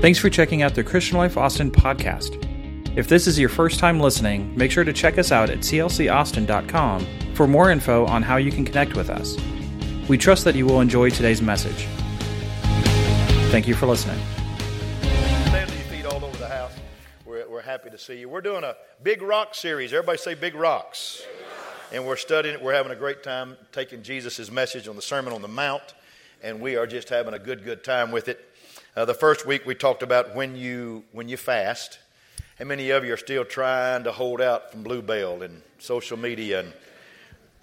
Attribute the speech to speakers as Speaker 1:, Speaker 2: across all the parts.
Speaker 1: Thanks for checking out the Christian Life Austin podcast. If this is your first time listening, make sure to check us out at clcaustin.com for more info on how you can connect with us. We trust that you will enjoy today's message. Thank you for listening.
Speaker 2: Stand your feet all over the house. We're, we're happy to see you. We're doing a Big Rock series. Everybody say Big Rocks. And we're studying it. We're having a great time taking Jesus' message on the Sermon on the Mount. And we are just having a good, good time with it. Uh, the first week we talked about when you, when you fast. How many of you are still trying to hold out from Bluebell and social media and,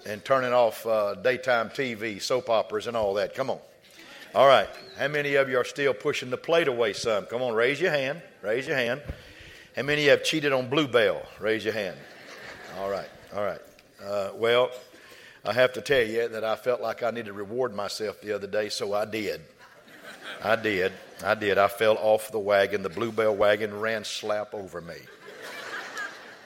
Speaker 2: and turning off uh, daytime TV, soap operas, and all that? Come on. All right. How many of you are still pushing the plate away some? Come on, raise your hand. Raise your hand. How many have cheated on Bluebell? Raise your hand. All right. All right. Uh, well, I have to tell you that I felt like I needed to reward myself the other day, so I did. I did. I did. I fell off the wagon. The Bluebell wagon ran slap over me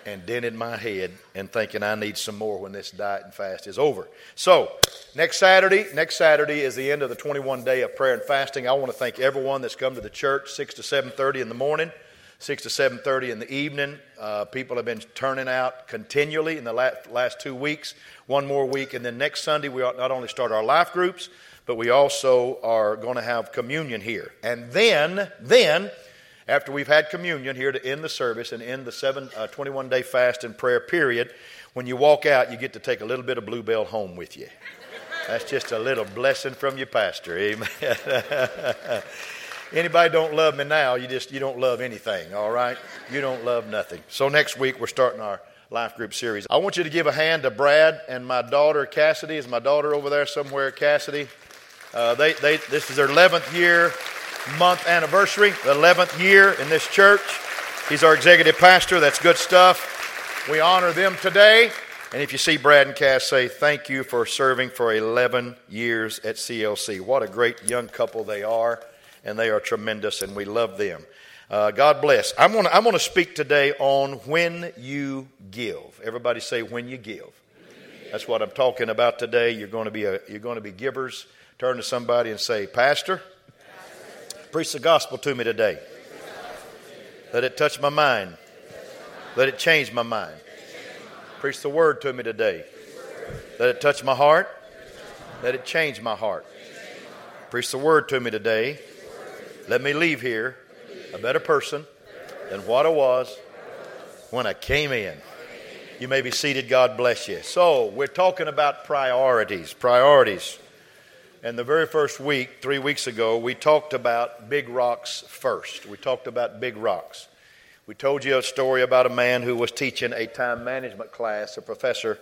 Speaker 2: and dented my head and thinking I need some more when this diet and fast is over. So, next Saturday, next Saturday is the end of the 21 day of prayer and fasting. I want to thank everyone that's come to the church 6 to 7:30 in the morning, 6 to 7:30 in the evening. Uh, people have been turning out continually in the last, last two weeks. One more week, and then next Sunday we ought not only start our life groups, but we also are going to have communion here. And then, then, after we've had communion here to end the service and end the seven, uh, 21 day fast and prayer period, when you walk out, you get to take a little bit of Bluebell home with you. That's just a little blessing from your pastor. Amen. Anybody don't love me now, you just you don't love anything, all right? You don't love nothing. So next week we're starting our life group series. I want you to give a hand to Brad and my daughter Cassidy. Is my daughter over there somewhere, Cassidy? Uh, they, they, this is their 11th year, month anniversary, the 11th year in this church. He's our executive pastor. That's good stuff. We honor them today. And if you see Brad and Cass, say thank you for serving for 11 years at CLC. What a great young couple they are, and they are tremendous, and we love them. Uh, God bless. I'm going to I'm gonna speak today on when you give. Everybody say when you give. That's what I'm talking about today. You're going to be you're going to be givers. Turn to somebody and say, Pastor, preach the gospel to me today. Let it touch my mind. Let it change my mind. Preach the word to me today. Let it touch my heart. Let it change my heart. Preach the word to me today. Let me leave here a better person than what I was when I came in. You may be seated. God bless you. So, we're talking about priorities. Priorities. And the very first week, three weeks ago, we talked about big rocks first. We talked about big rocks. We told you a story about a man who was teaching a time management class, a professor,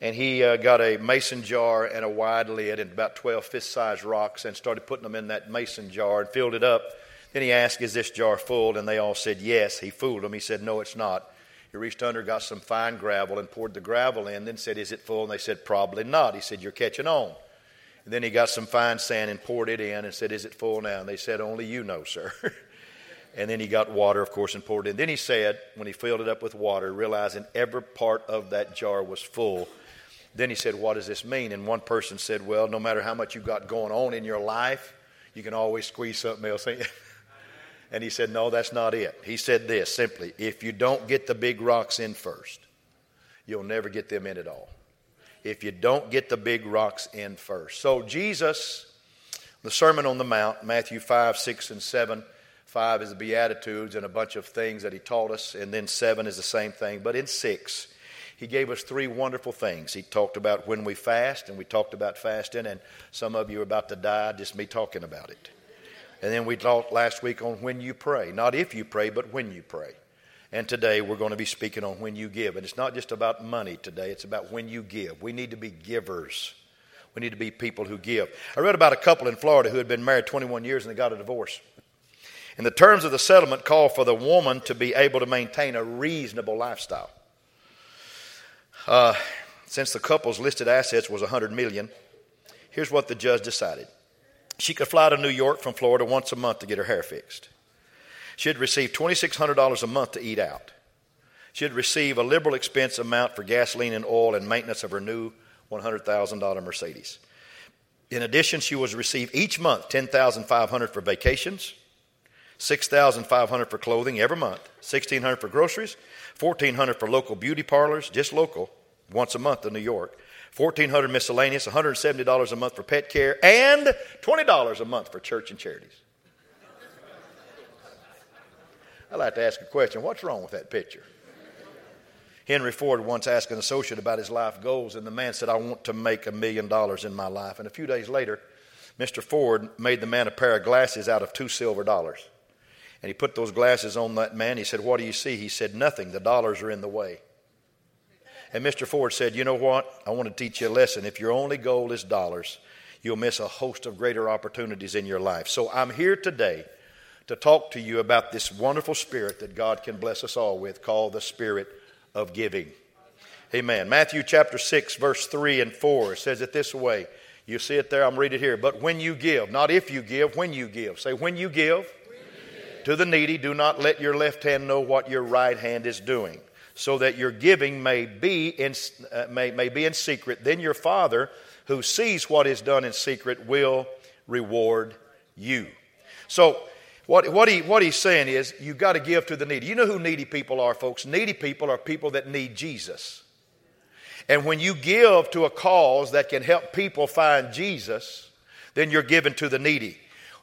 Speaker 2: and he uh, got a mason jar and a wide lid and about 12 fist sized rocks and started putting them in that mason jar and filled it up. Then he asked, Is this jar full? And they all said yes. He fooled them. He said, No, it's not. He reached under, got some fine gravel, and poured the gravel in, then said, Is it full? And they said, Probably not. He said, You're catching on. And then he got some fine sand and poured it in and said, Is it full now? And they said, Only you know, sir. and then he got water, of course, and poured it in. Then he said, when he filled it up with water, realizing every part of that jar was full, then he said, What does this mean? And one person said, Well, no matter how much you've got going on in your life, you can always squeeze something else in. and he said, No, that's not it. He said this simply if you don't get the big rocks in first, you'll never get them in at all if you don't get the big rocks in first. So, Jesus, the Sermon on the Mount, Matthew 5, 6, and 7. 5 is the Beatitudes and a bunch of things that he taught us, and then 7 is the same thing. But in 6, he gave us three wonderful things. He talked about when we fast, and we talked about fasting, and some of you are about to die just me talking about it. And then we talked last week on when you pray. Not if you pray, but when you pray. And today we're going to be speaking on when you give. And it's not just about money today, it's about when you give. We need to be givers. We need to be people who give. I read about a couple in Florida who had been married 21 years and they got a divorce. And the terms of the settlement call for the woman to be able to maintain a reasonable lifestyle. Uh, since the couple's listed assets was 100 million, here's what the judge decided. She could fly to New York from Florida once a month to get her hair fixed. She'd receive $2,600 a month to eat out. She'd receive a liberal expense amount for gasoline and oil and maintenance of her new $100,000 Mercedes. In addition, she was to receive each month $10,500 for vacations. 6500 for clothing every month, 1600 for groceries, 1400 for local beauty parlors, just local, once a month in New York, 1400 miscellaneous, $170 a month for pet care, and $20 a month for church and charities. I'd like to ask a question. What's wrong with that picture? Henry Ford once asked an associate about his life goals, and the man said, I want to make a million dollars in my life. And a few days later, Mr. Ford made the man a pair of glasses out of two silver dollars. And he put those glasses on that man. He said, What do you see? He said, Nothing. The dollars are in the way. And Mr. Ford said, You know what? I want to teach you a lesson. If your only goal is dollars, you'll miss a host of greater opportunities in your life. So I'm here today to talk to you about this wonderful spirit that God can bless us all with called the spirit of giving. Amen. Matthew chapter 6, verse 3 and 4 says it this way. You see it there, I'm reading it here. But when you give, not if you give, when you give. Say, when you give to the needy, do not let your left hand know what your right hand is doing, so that your giving may be in, uh, may, may be in secret. Then your Father, who sees what is done in secret, will reward you. So, what, what, he, what he's saying is, you've got to give to the needy. You know who needy people are, folks? Needy people are people that need Jesus. And when you give to a cause that can help people find Jesus, then you're giving to the needy.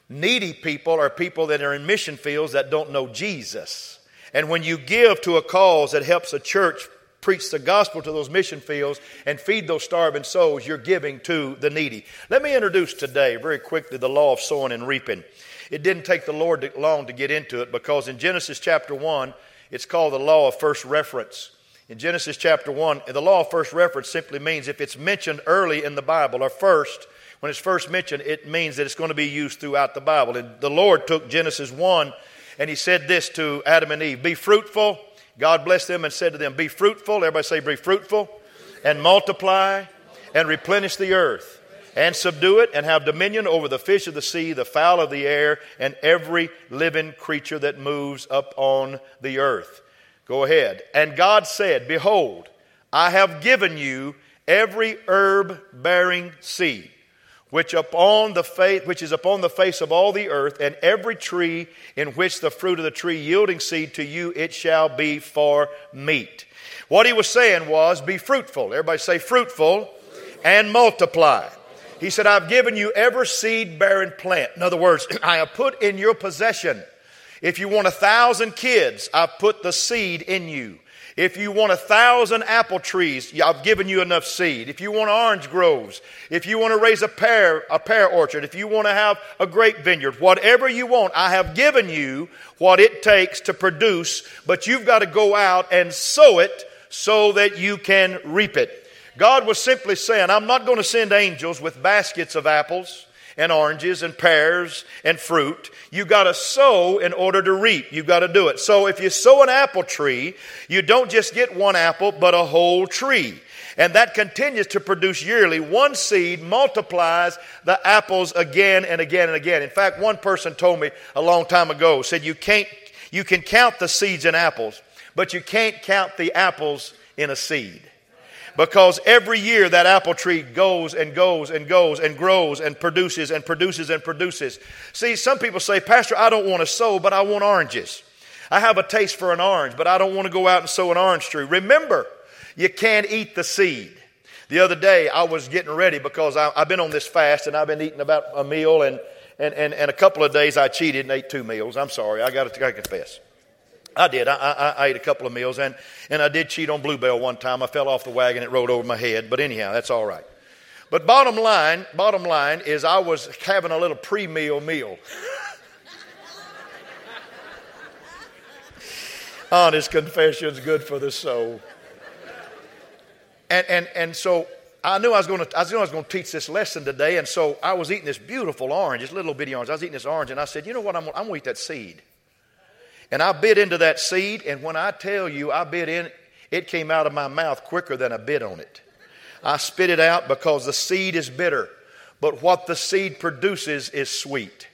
Speaker 2: Needy people are people that are in mission fields that don't know Jesus. And when you give to a cause that helps a church preach the gospel to those mission fields and feed those starving souls, you're giving to the needy. Let me introduce today, very quickly, the law of sowing and reaping. It didn't take the Lord long to get into it because in Genesis chapter 1, it's called the law of first reference. In Genesis chapter 1, the law of first reference simply means if it's mentioned early in the Bible or first, when it's first mentioned, it means that it's going to be used throughout the Bible. And the Lord took Genesis 1 and he said this to Adam and Eve Be fruitful. God blessed them and said to them, Be fruitful. Everybody say, Be fruitful and multiply and replenish the earth and subdue it and have dominion over the fish of the sea, the fowl of the air, and every living creature that moves up on the earth. Go ahead. And God said, Behold, I have given you every herb bearing seed which upon the face, which is upon the face of all the earth, and every tree in which the fruit of the tree yielding seed to you, it shall be for meat. What he was saying was, be fruitful. Everybody say fruitful and multiply. He said, I've given you every seed bearing plant. In other words, I have put in your possession. If you want a thousand kids, I've put the seed in you. If you want a thousand apple trees, I've given you enough seed. If you want orange groves, if you want to raise a pear, a pear orchard, if you want to have a grape vineyard, whatever you want, I have given you what it takes to produce, but you've got to go out and sow it so that you can reap it. God was simply saying, I'm not going to send angels with baskets of apples and oranges and pears and fruit. You got to sow in order to reap. You've got to do it. So if you sow an apple tree, you don't just get one apple, but a whole tree. And that continues to produce yearly. One seed multiplies the apples again and again and again. In fact, one person told me a long time ago, said you can't, you can count the seeds in apples, but you can't count the apples in a seed because every year that apple tree goes and goes and goes and grows and produces and produces and produces. See, some people say, Pastor, I don't want to sow, but I want oranges. I have a taste for an orange, but I don't want to go out and sow an orange tree. Remember, you can't eat the seed. The other day, I was getting ready because I, have been on this fast and I've been eating about a meal, and, and, and, and a couple of days I cheated and ate two meals. I'm sorry, I got to confess. I did. I, I, I, ate a couple of meals, and, and I did cheat on Bluebell one time. I fell off the wagon, it rolled over my head, but anyhow, that's all right. But bottom line, bottom line is I was having a little pre-meal meal. Honest confession's good for the soul. And, and, and so I knew I was going to I knew I was going to teach this lesson today, and so I was eating this beautiful orange, this little bitty orange. I was eating this orange, and I said, you know what? I'm, I'm going to eat that seed. And I bit into that seed, and when I tell you I bit in, it came out of my mouth quicker than I bit on it. I spit it out because the seed is bitter, but what the seed produces is sweet.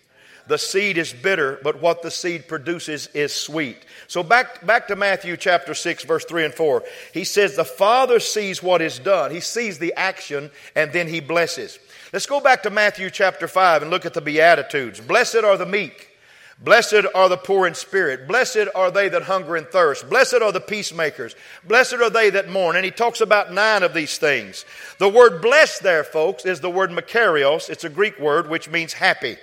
Speaker 2: The seed is bitter, but what the seed produces is sweet. So back, back to Matthew chapter 6, verse 3 and 4. He says, The Father sees what is done. He sees the action, and then he blesses. Let's go back to Matthew chapter 5 and look at the Beatitudes. Blessed are the meek Blessed are the poor in spirit. Blessed are they that hunger and thirst. Blessed are the peacemakers. Blessed are they that mourn. And he talks about nine of these things. The word blessed there, folks, is the word makarios. It's a Greek word which means happy.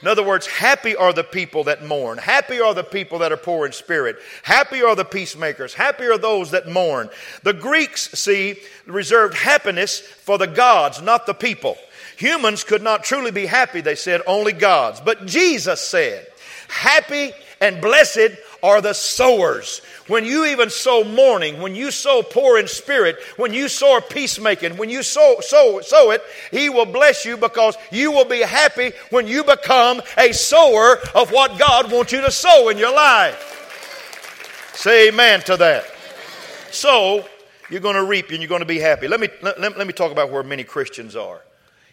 Speaker 2: In other words, happy are the people that mourn. Happy are the people that are poor in spirit. Happy are the peacemakers. Happy are those that mourn. The Greeks, see, reserved happiness for the gods, not the people. Humans could not truly be happy, they said, only gods. But Jesus said, Happy and blessed are the sowers. When you even sow mourning, when you sow poor in spirit, when you sow peacemaking, when you sow, sow, sow it, He will bless you because you will be happy when you become a sower of what God wants you to sow in your life. Say amen to that. So, you're going to reap and you're going to be happy. Let me, let, let me talk about where many Christians are.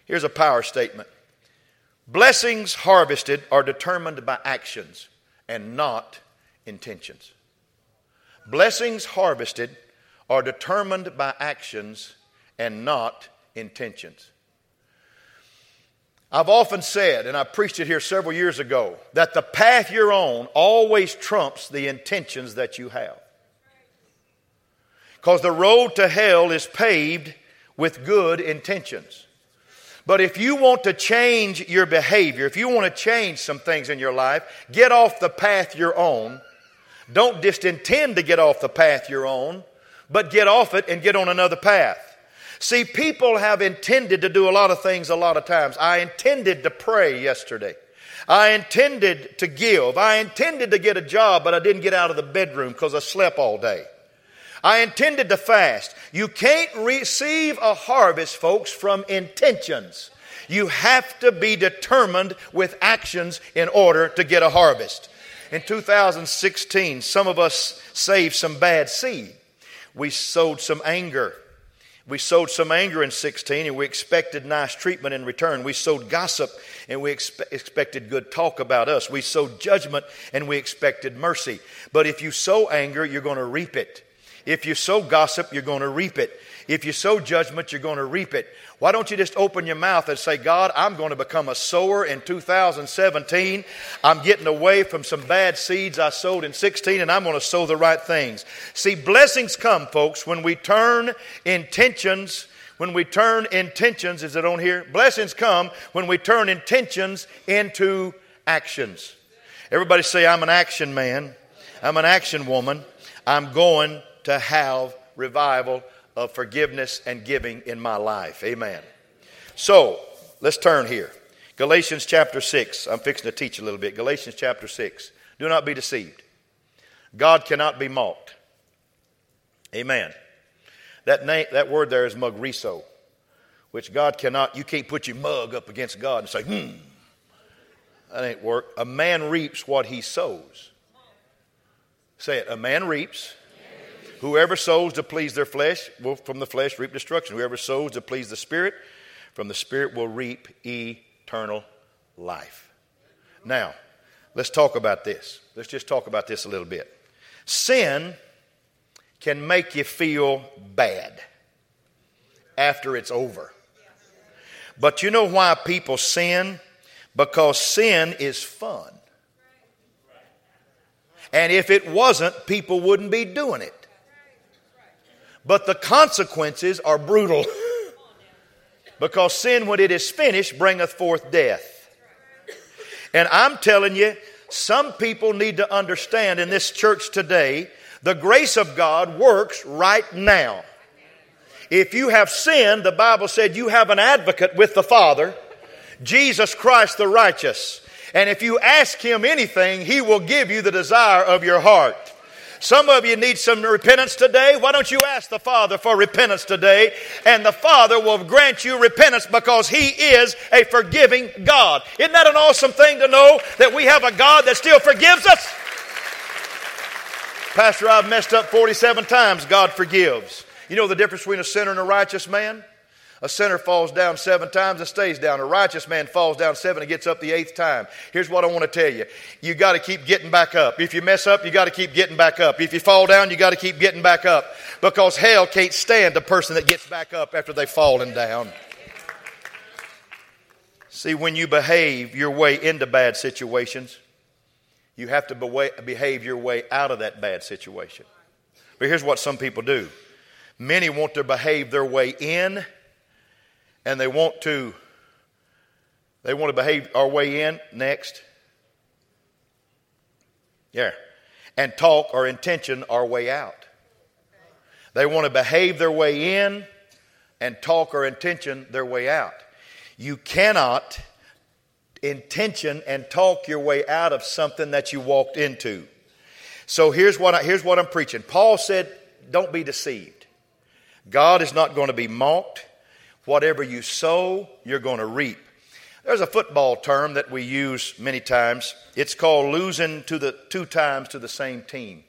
Speaker 2: Here's a power statement Blessings harvested are determined by actions and not intentions. Blessings harvested are determined by actions and not intentions. I've often said, and I preached it here several years ago, that the path you're on always trumps the intentions that you have. Because the road to hell is paved with good intentions. But if you want to change your behavior, if you want to change some things in your life, get off the path you're on. Don't just intend to get off the path you're on, but get off it and get on another path. See, people have intended to do a lot of things a lot of times. I intended to pray yesterday. I intended to give. I intended to get a job, but I didn't get out of the bedroom because I slept all day. I intended to fast. You can't receive a harvest, folks, from intentions. You have to be determined with actions in order to get a harvest. In 2016, some of us saved some bad seed. We sowed some anger. We sowed some anger in 16 and we expected nice treatment in return. We sowed gossip and we expe- expected good talk about us. We sowed judgment and we expected mercy. But if you sow anger, you're going to reap it. If you sow gossip, you're going to reap it. If you sow judgment, you're going to reap it. Why don't you just open your mouth and say, God, I'm going to become a sower in 2017. I'm getting away from some bad seeds I sowed in 16 and I'm going to sow the right things. See, blessings come, folks, when we turn intentions when we turn intentions, is it on here? Blessings come when we turn intentions into actions. Everybody say, I'm an action man. I'm an action woman. I'm going to have revival of forgiveness and giving in my life. Amen. So, let's turn here. Galatians chapter 6. I'm fixing to teach a little bit. Galatians chapter 6. Do not be deceived. God cannot be mocked. Amen. That, name, that word there is mugriso, which God cannot, you can't put your mug up against God and say, hmm, that ain't work. A man reaps what he sows. Say it. A man reaps Whoever sows to please their flesh will from the flesh reap destruction. Whoever sows to please the Spirit from the Spirit will reap eternal life. Now, let's talk about this. Let's just talk about this a little bit. Sin can make you feel bad after it's over. But you know why people sin? Because sin is fun. And if it wasn't, people wouldn't be doing it. But the consequences are brutal. because sin, when it is finished, bringeth forth death. And I'm telling you, some people need to understand in this church today the grace of God works right now. If you have sinned, the Bible said you have an advocate with the Father, Jesus Christ the righteous. And if you ask Him anything, He will give you the desire of your heart. Some of you need some repentance today. Why don't you ask the Father for repentance today? And the Father will grant you repentance because He is a forgiving God. Isn't that an awesome thing to know that we have a God that still forgives us? Pastor, I've messed up 47 times. God forgives. You know the difference between a sinner and a righteous man? A sinner falls down seven times and stays down. A righteous man falls down seven and gets up the eighth time. Here's what I want to tell you. You got to keep getting back up. If you mess up, you got to keep getting back up. If you fall down, you got to keep getting back up. Because hell can't stand a person that gets back up after they've fallen down. See, when you behave your way into bad situations, You have to behave your way out of that bad situation. But here's what some people do many want to behave their way in, and they want to. They want to behave our way in next. Yeah. And talk or intention our way out. They want to behave their way in and talk or intention their way out. You cannot intention and talk your way out of something that you walked into. So here's what, I, here's what I'm preaching. Paul said, Don't be deceived. God is not going to be mocked. Whatever you sow, you're going to reap. There's a football term that we use many times. It's called losing to the two times to the same team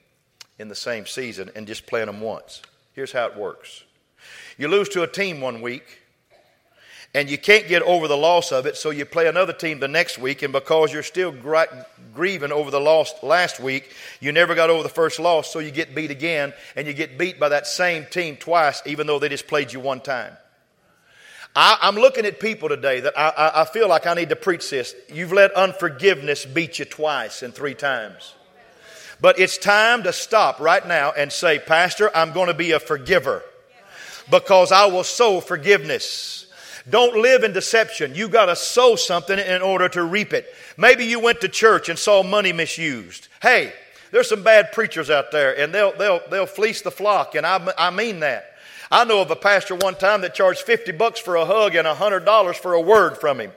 Speaker 2: in the same season and just playing them once. Here's how it works. You lose to a team one week, and you can't get over the loss of it, so you play another team the next week, and because you're still grieving over the loss last week, you never got over the first loss, so you get beat again, and you get beat by that same team twice, even though they just played you one time. I, am looking at people today that I, I, I feel like I need to preach this. You've let unforgiveness beat you twice and three times. But it's time to stop right now and say, Pastor, I'm going to be a forgiver because I will sow forgiveness. Don't live in deception. You got to sow something in order to reap it. Maybe you went to church and saw money misused. Hey, there's some bad preachers out there and they'll, they'll, they'll fleece the flock, and I, I mean that. I know of a pastor one time that charged 50 bucks for a hug and $100 for a word from him.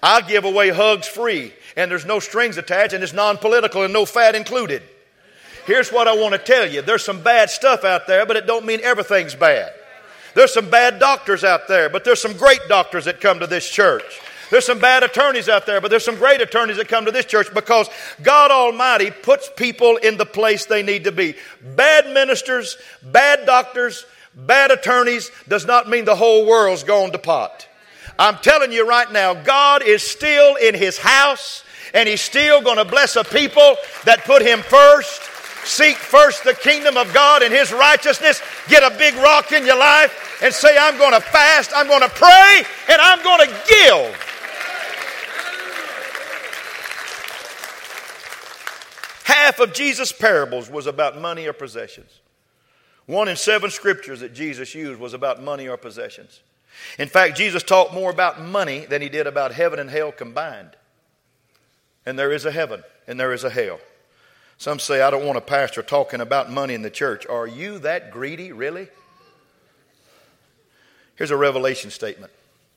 Speaker 2: I give away hugs free, and there's no strings attached, and it's non political and no fat included. Here's what I want to tell you there's some bad stuff out there, but it don't mean everything's bad. There's some bad doctors out there, but there's some great doctors that come to this church. There's some bad attorneys out there, but there's some great attorneys that come to this church because God Almighty puts people in the place they need to be. Bad ministers, bad doctors, bad attorneys does not mean the whole world's gone to pot. I'm telling you right now, God is still in His house and He's still going to bless a people that put Him first Seek first the kingdom of God and His righteousness. Get a big rock in your life and say, I'm going to fast, I'm going to pray, and I'm going to give. Half of Jesus' parables was about money or possessions. One in seven scriptures that Jesus used was about money or possessions. In fact, Jesus talked more about money than he did about heaven and hell combined. And there is a heaven and there is a hell. Some say, I don't want a pastor talking about money in the church. Are you that greedy, really? Here's a revelation statement.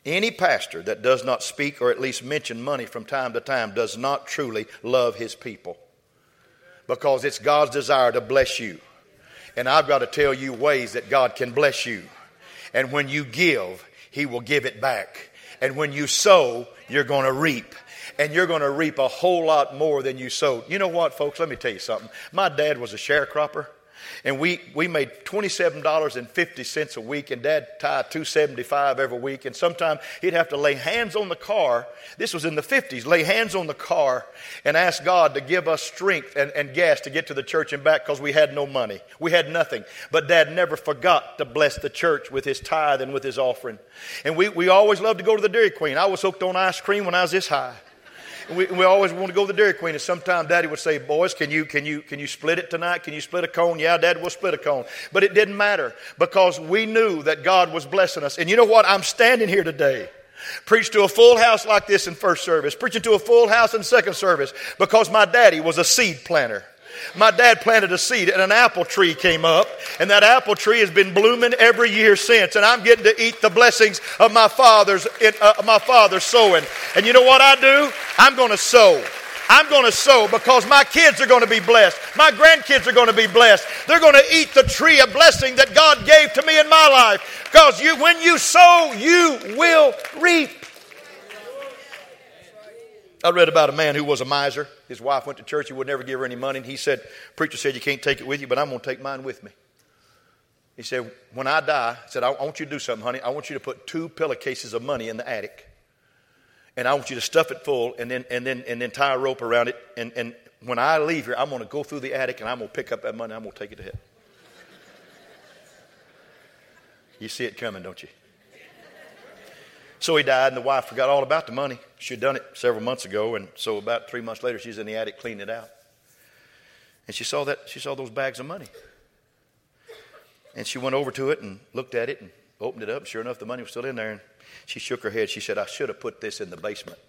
Speaker 2: Any pastor that does not speak or at least mention money from time to time does not truly love his people. Because it's God's desire to bless you. And I've got to tell you ways that God can bless you. And when you give, He will give it back. And when you sow, you're going to reap and you're going to reap a whole lot more than you sowed. You know what, folks? Let me tell you something. My dad was a sharecropper. And we, we made $27.50 a week, and Dad tied 275 every week. And sometimes he'd have to lay hands on the car. This was in the 50s. Lay hands on the car and ask God to give us strength and, and gas to get to the church and back because we had no money. We had nothing. But Dad never forgot to bless the church with his tithe and with his offering. And we, we always loved to go to the Dairy Queen. I was hooked on ice cream when I was this high we, we always want to go to the Dairy Queen, and sometimes Daddy would say, "Boys, can you can you can you split it tonight? Can you split a cone?" Yeah, Dad, we'll split a cone. But it didn't matter because we knew that God was blessing us. And you know what? I'm standing here today. Preached to a full house like this in first service, preaching to a full house in second service because my daddy was a seed planter. My dad planted a seed and an apple tree came up, and that apple tree has been blooming every year since. And I'm getting to eat the blessings of my father's, uh, my father's sowing. And you know what I do? I'm going to sow. I'm going to sow because my kids are going to be blessed. My grandkids are going to be blessed. They're going to eat the tree of blessing that God gave to me in my life. Because you, when you sow, you will reap. I read about a man who was a miser. His wife went to church. He would never give her any money. And he said, Preacher said, You can't take it with you, but I'm going to take mine with me. He said, When I die, I said, I want you to do something, honey. I want you to put two pillowcases of money in the attic. And I want you to stuff it full and then, and then, and then tie a rope around it. And, and when I leave here, I'm going to go through the attic and I'm going to pick up that money. I'm going to take it to heaven. You see it coming, don't you? So he died, and the wife forgot all about the money. She had done it several months ago, and so about three months later, she's in the attic cleaning it out. And she saw that she saw those bags of money. And she went over to it and looked at it and opened it up. Sure enough, the money was still in there. And she shook her head. She said, I should have put this in the basement.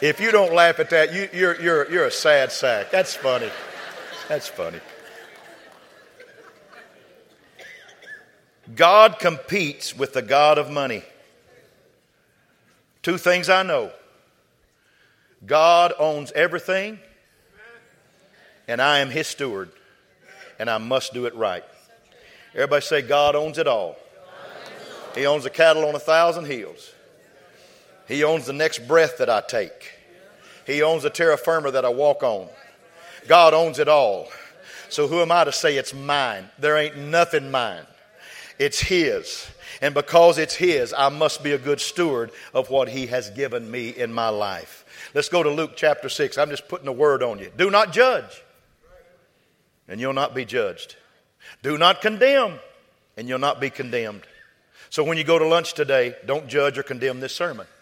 Speaker 2: If you don't laugh at that, you, you're, you're, you're a sad sack. That's funny. That's funny. God competes with the God of money. Two things I know God owns everything, and I am his steward, and I must do it right. Everybody say, God owns it all. He owns the cattle on a thousand hills. He owns the next breath that I take. He owns the terra firma that I walk on. God owns it all. So who am I to say it's mine? There ain't nothing mine. It's His. And because it's His, I must be a good steward of what He has given me in my life. Let's go to Luke chapter 6. I'm just putting a word on you. Do not judge, and you'll not be judged. Do not condemn, and you'll not be condemned. So when you go to lunch today, don't judge or condemn this sermon.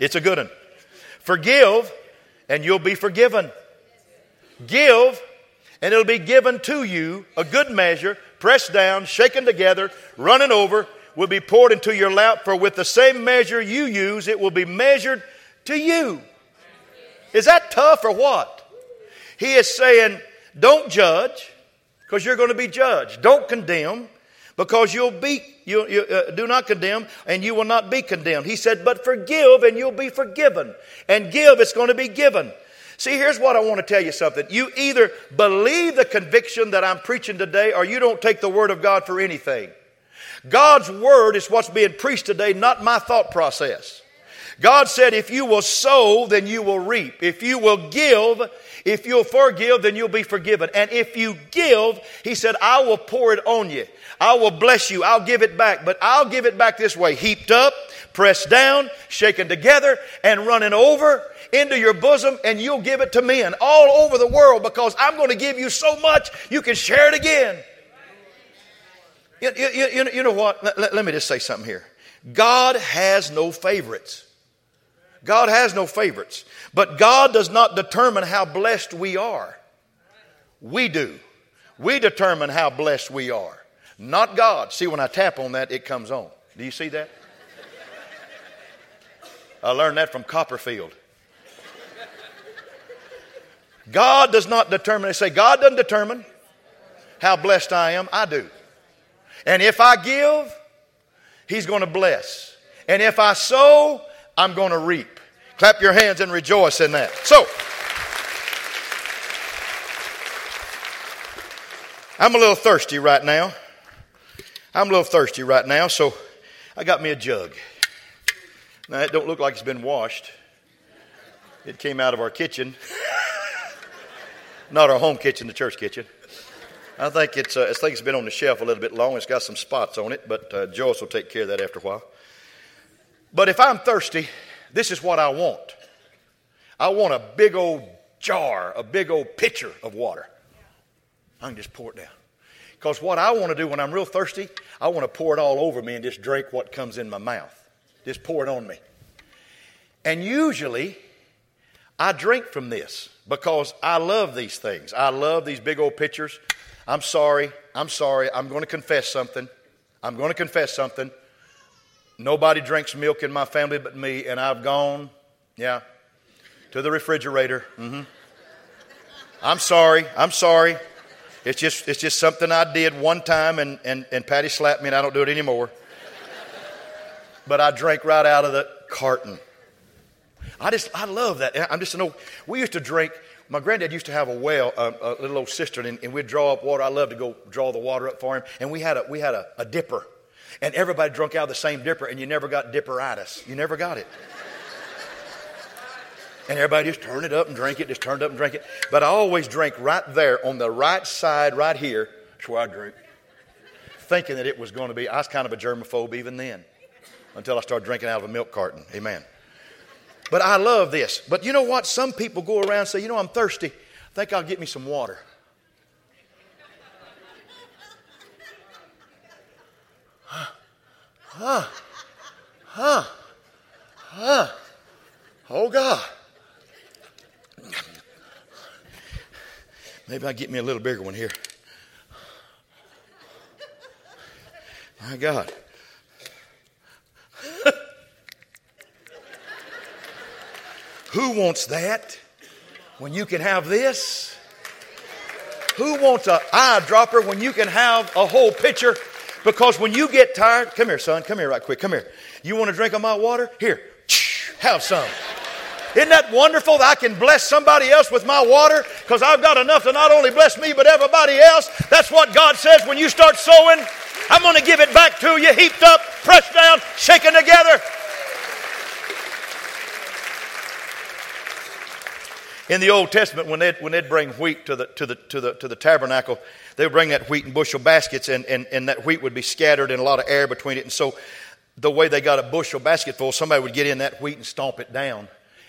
Speaker 2: It's a good one. Forgive, and you'll be forgiven. Give, and it'll be given to you a good measure, pressed down, shaken together, running over, will be poured into your lap. For with the same measure you use, it will be measured to you. Is that tough or what? He is saying, don't judge, because you're going to be judged. Don't condemn, because you'll be, you, you uh, do not condemn and you will not be condemned. He said, but forgive and you'll be forgiven. And give, it's going to be given. See, here's what I want to tell you something. You either believe the conviction that I'm preaching today or you don't take the Word of God for anything. God's Word is what's being preached today, not my thought process. God said, if you will sow, then you will reap. If you will give, if you'll forgive, then you'll be forgiven. And if you give, He said, I will pour it on you. I will bless you. I'll give it back. But I'll give it back this way heaped up, pressed down, shaken together, and running over into your bosom, and you'll give it to men all over the world because I'm going to give you so much you can share it again. You, you, you, you know what? Let, let me just say something here. God has no favorites. God has no favorites. But God does not determine how blessed we are. We do. We determine how blessed we are, not God. See, when I tap on that, it comes on. Do you see that? I learned that from Copperfield. God does not determine. They say, God doesn't determine how blessed I am. I do. And if I give, He's going to bless. And if I sow, I'm going to reap. Clap your hands and rejoice in that. So, I'm a little thirsty right now. I'm a little thirsty right now, so I got me a jug. Now, it don't look like it's been washed. It came out of our kitchen. Not our home kitchen, the church kitchen. I think it's, uh, I think it's been on the shelf a little bit long. It's got some spots on it, but uh, Joyce will take care of that after a while. But if I'm thirsty, this is what I want. I want a big old jar, a big old pitcher of water. I can just pour it down. Because what I want to do when I'm real thirsty, I want to pour it all over me and just drink what comes in my mouth. Just pour it on me. And usually, I drink from this because I love these things. I love these big old pitchers. I'm sorry. I'm sorry. I'm going to confess something. I'm going to confess something. Nobody drinks milk in my family but me, and I've gone, yeah, to the refrigerator. Mm-hmm. I'm sorry. I'm sorry. It's just, it's just something I did one time, and, and, and Patty slapped me, and I don't do it anymore. But I drank right out of the carton. I just, I love that. I'm just an old, we used to drink, my granddad used to have a well, a, a little old cistern, and, and, we'd draw up water. I loved to go draw the water up for him. And we had a, we had a, a dipper. And everybody drunk out of the same dipper, and you never got dipperitis. You never got it. And everybody just turned it up and drank it, just turned up and drank it. But I always drank right there on the right side, right here. That's where I drank, Thinking that it was going to be, I was kind of a germaphobe even then until I started drinking out of a milk carton. Amen. But I love this. But you know what? Some people go around and say, you know, I'm thirsty. I think I'll get me some water. Huh. Huh. Huh. Huh. Oh, God. Maybe I'll get me a little bigger one here. My God. Who wants that when you can have this? Who wants an eyedropper when you can have a whole pitcher? Because when you get tired, come here, son, come here right quick, come here. You want to drink of my water? Here, have some. Isn't that wonderful that I can bless somebody else with my water? Because I've got enough to not only bless me, but everybody else. That's what God says when you start sowing. I'm going to give it back to you, heaped up, pressed down, shaken together. In the Old Testament, when they'd, when they'd bring wheat to the, to, the, to, the, to the tabernacle, they would bring that wheat in bushel baskets, and, and, and that wheat would be scattered and a lot of air between it. And so, the way they got a bushel basket full, somebody would get in that wheat and stomp it down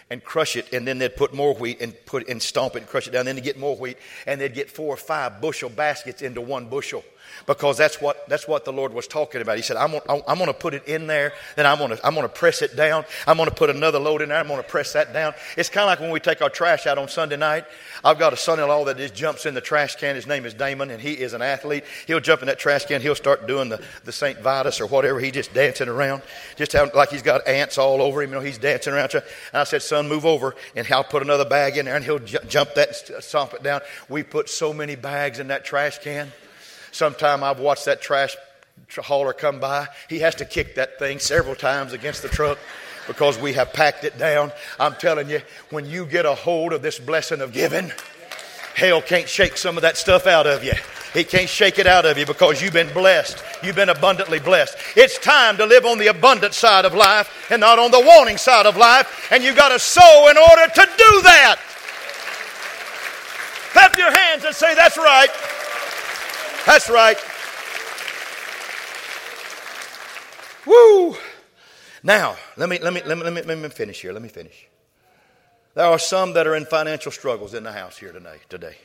Speaker 2: and crush it, and then they'd put more wheat and put and stomp it and crush it down. Then they'd get more wheat, and they'd get four or five bushel baskets into one bushel because that's what, that's what the Lord was talking about. He said, I'm going I'm going to put it in there, then I'm going to I'm to press it down. I'm going to put another load in there. I'm going to press that down. It's kind of like when we take our trash out on Sunday night. I've got a son in law that just jumps in the trash can. His name is Damon, and he is an athlete. He'll jump in that trash can. He'll start doing the, the St. Vitus or whatever. He's just dancing around, just like he's got ants all over him. You know, he's dancing around. And I said, Son, move over, and I'll put another bag in there, and he'll j- jump that and stomp it down. We put so many bags in that trash can. Sometime I've watched that trash hauler come by. He has to kick that thing several times against the truck because we have packed it down. I'm telling you, when you get a hold of this blessing of giving, hell can't shake some of that stuff out of you. He can't shake it out of you because you've been blessed. You've been abundantly blessed. It's time to live on the abundant side of life and not on the wanting side of life. And you've got to sow in order to do that. Clap your hands and say, That's right. That's right. Woo! Now, let me, let, me, let, me, let, me, let me finish here. Let me finish. There are some that are in financial struggles in the house here today. today.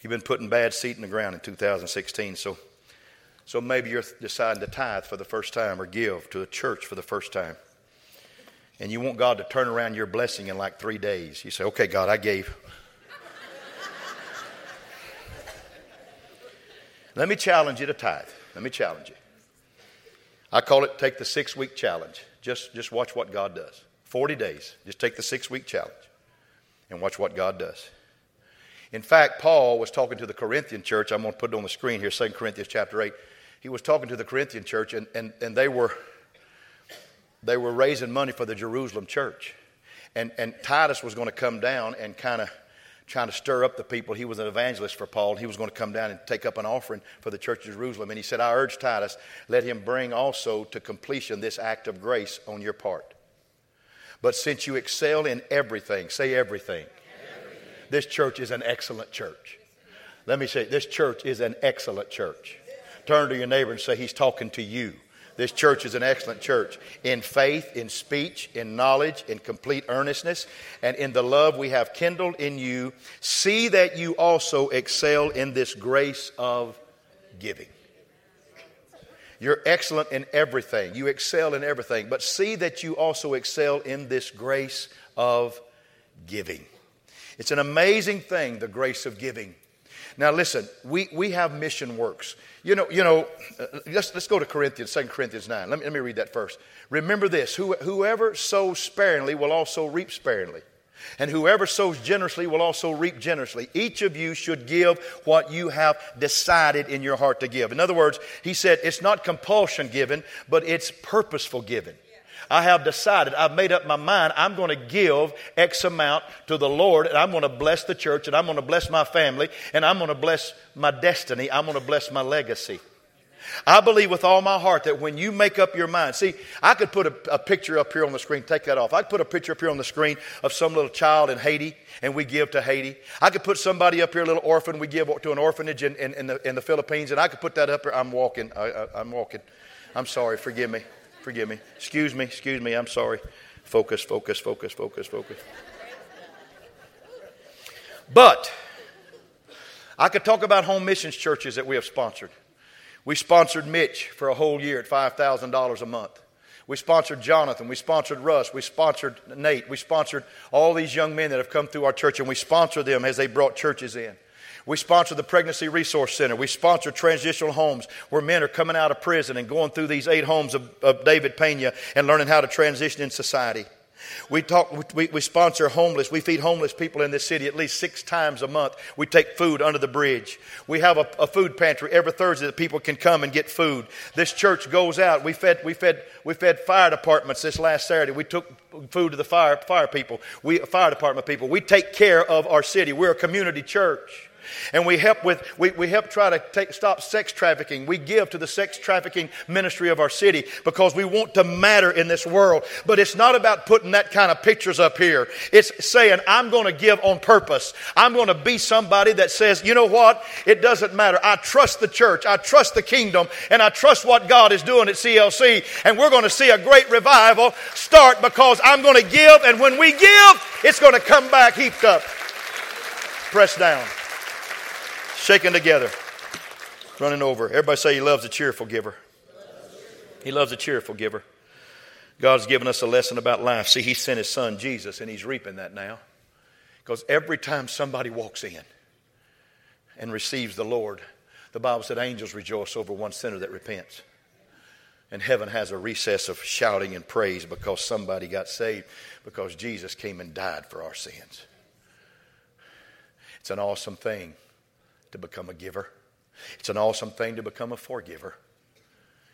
Speaker 2: You've been putting bad seed in the ground in 2016, so, so maybe you're deciding to tithe for the first time or give to a church for the first time. And you want God to turn around your blessing in like three days. You say, okay, God, I gave. Let me challenge you to tithe. Let me challenge you. I call it take the six week challenge. Just, just watch what God does. 40 days. Just take the six week challenge and watch what God does. In fact, Paul was talking to the Corinthian church. I'm going to put it on the screen here, 2 Corinthians chapter 8. He was talking to the Corinthian church, and, and, and they, were, they were raising money for the Jerusalem church. And, and Titus was going to come down and kind of trying to stir up the people. He was an evangelist for Paul, and he was going to come down and take up an offering for the church of Jerusalem. And he said, I urge Titus, let him bring also to completion this act of grace on your part. But since you excel in everything, say everything. everything. This church is an excellent church. Let me say, this church is an excellent church. Turn to your neighbor and say, He's talking to you. This church is an excellent church in faith, in speech, in knowledge, in complete earnestness, and in the love we have kindled in you. See that you also excel in this grace of giving. You're excellent in everything. You excel in everything. But see that you also excel in this grace of giving. It's an amazing thing, the grace of giving. Now, listen, we, we have mission works. You know, you know uh, let's, let's go to Corinthians, 2 Corinthians 9. Let me, let me read that first. Remember this Who, whoever sows sparingly will also reap sparingly. And whoever sows generously will also reap generously. Each of you should give what you have decided in your heart to give. In other words, he said it's not compulsion given, but it's purposeful giving. I have decided, I've made up my mind, I'm going to give X amount to the Lord, and I'm going to bless the church, and I'm going to bless my family, and I'm going to bless my destiny, I'm going to bless my legacy. I believe with all my heart that when you make up your mind, see, I could put a, a, picture up here on the screen, take that off. I could put a picture up here on the screen of some little child in Haiti, and we give to Haiti. I could put somebody up here, a little orphan, we give to an orphanage in, in, in, the, in the, Philippines, and I could put that up here. I'm walking. I, I, I'm walking. I'm sorry, forgive me. Forgive me. Excuse me. Excuse me. I'm sorry. Focus, focus, focus, focus, focus. But I could talk about home missions churches that we have sponsored. We sponsored Mitch for a whole year at $5,000 a month. We sponsored Jonathan. We sponsored Russ. We sponsored Nate. We sponsored all these young men that have come through our church, and we sponsor them as they brought churches in. We sponsor the Pregnancy Resource Center. We sponsor transitional homes where men are coming out of prison and going through these eight homes of, of David Pena and learning how to transition in society. We talk, we, we sponsor homeless. We feed homeless people in this city at least six times a month. We take food under the bridge. We have a, a, food pantry every Thursday that people can come and get food. This church goes out. We fed, we fed, we fed fire departments this last Saturday. We took food to the fire, fire people. We, fire department people. We take care of our city. We're a community church. And we help with, we, we help try to take, stop sex trafficking. We give to the sex trafficking ministry of our city because we want to matter in this world. But it's not about putting that kind of pictures up here. It's saying, I'm going to give on purpose. I'm going to be somebody that says, you know what? It doesn't matter. I trust the church. I trust the kingdom and I trust what God is doing at CLC. And we're going to see a great revival start because I'm going to give. And when we give, it's going to come back heaped up, pressed down shaken together, running over. Everybody say he loves a cheerful giver. He loves a cheerful giver. God's given us a lesson about life. See, He sent His Son Jesus, and He's reaping that now. Because every time somebody walks in and receives the Lord, the Bible said angels rejoice over one sinner that repents. And heaven has a recess of shouting and praise because somebody got saved, because Jesus came and died for our sins. It's an awesome thing to become a giver. It's an awesome thing to become a forgiver.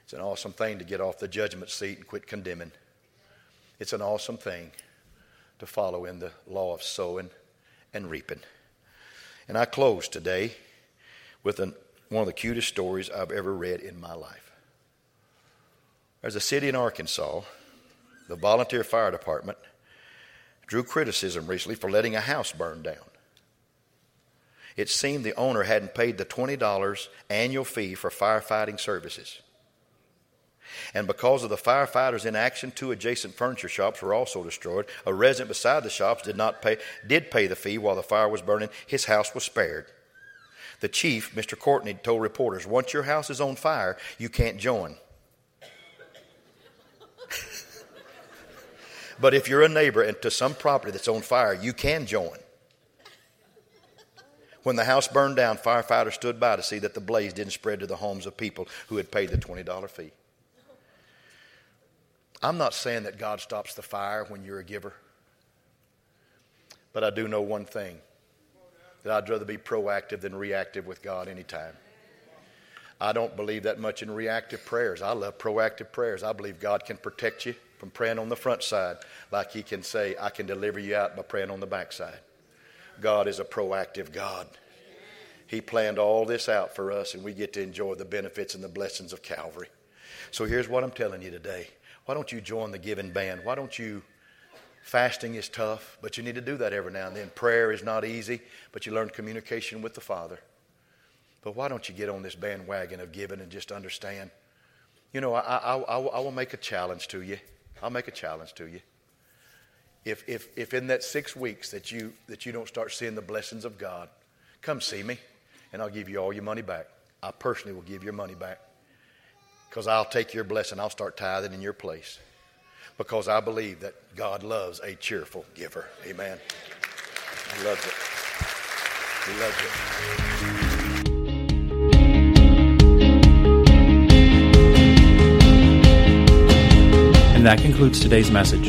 Speaker 2: It's an awesome thing to get off the judgment seat and quit condemning. It's an awesome thing to follow in the law of sowing and reaping. And I close today with an, one of the cutest stories I've ever read in my life. There's a city in Arkansas, the volunteer fire department drew criticism recently for letting a house burn down. It seemed the owner hadn't paid the $20 annual fee for firefighting services. And because of the firefighters' inaction, two adjacent furniture shops were also destroyed. A resident beside the shops did not pay did pay the fee while the fire was burning. His house was spared. The chief, Mr. Courtney, told reporters, "Once your house is on fire, you can't join." but if you're a neighbor and to some property that's on fire, you can join. When the house burned down, firefighters stood by to see that the blaze didn't spread to the homes of people who had paid the $20 fee. I'm not saying that God stops the fire when you're a giver, but I do know one thing that I'd rather be proactive than reactive with God anytime. I don't believe that much in reactive prayers. I love proactive prayers. I believe God can protect you from praying on the front side, like He can say, I can deliver you out by praying on the back side. God is a proactive God. He planned all this out for us, and we get to enjoy the benefits and the blessings of Calvary. So here's what I'm telling you today. Why don't you join the giving band? Why don't you? Fasting is tough, but you need to do that every now and then. Prayer is not easy, but you learn communication with the Father. But why don't you get on this bandwagon of giving and just understand? You know, I, I, I, I will make a challenge to you. I'll make a challenge to you if, if, if in that six weeks that you, that you don't start seeing the blessings of God, come see me and I'll give you all your money back. I personally will give your money back because I'll take your blessing. I'll start tithing in your place because I believe that God loves a cheerful giver. Amen. He loves it. He loves it.
Speaker 1: And that concludes today's message